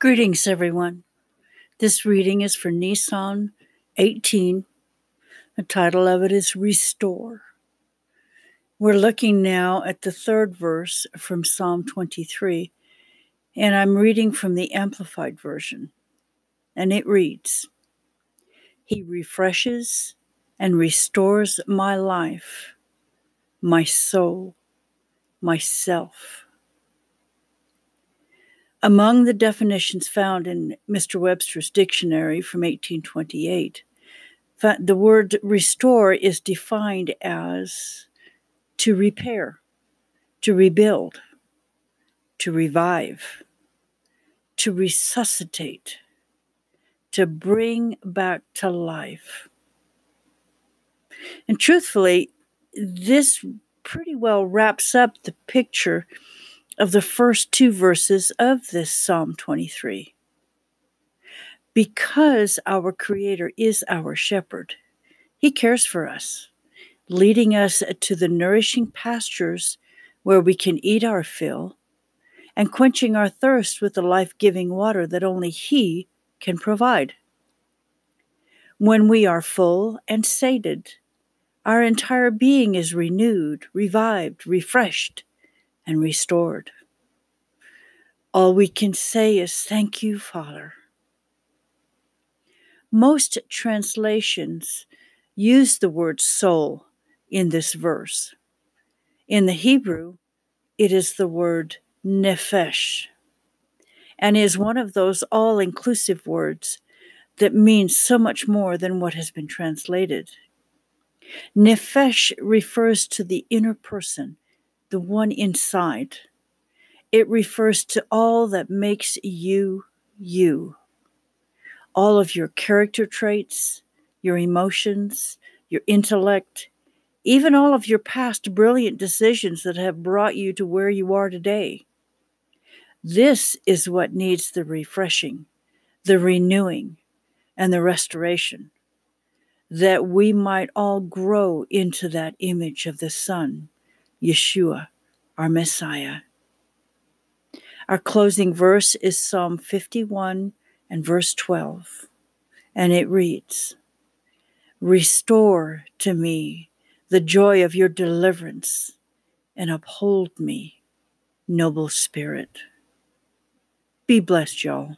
Greetings, everyone. This reading is for Nisan 18. The title of it is Restore. We're looking now at the third verse from Psalm 23, and I'm reading from the Amplified Version. And it reads He refreshes and restores my life, my soul, myself among the definitions found in Mr. Webster's dictionary from 1828, the word restore is defined as to repair, to rebuild, to revive, to resuscitate, to bring back to life. And truthfully, this pretty well wraps up the picture of the first two verses of this Psalm 23. Because our Creator is our shepherd, He cares for us, leading us to the nourishing pastures where we can eat our fill and quenching our thirst with the life giving water that only He can provide. When we are full and sated, our entire being is renewed, revived, refreshed, and restored. All we can say is, Thank you, Father. Most translations use the word soul in this verse. In the Hebrew, it is the word nephesh and is one of those all inclusive words that means so much more than what has been translated. Nephesh refers to the inner person, the one inside. It refers to all that makes you you. All of your character traits, your emotions, your intellect, even all of your past brilliant decisions that have brought you to where you are today. This is what needs the refreshing, the renewing, and the restoration, that we might all grow into that image of the Son, Yeshua, our Messiah. Our closing verse is Psalm 51 and verse 12, and it reads Restore to me the joy of your deliverance and uphold me, noble spirit. Be blessed, y'all.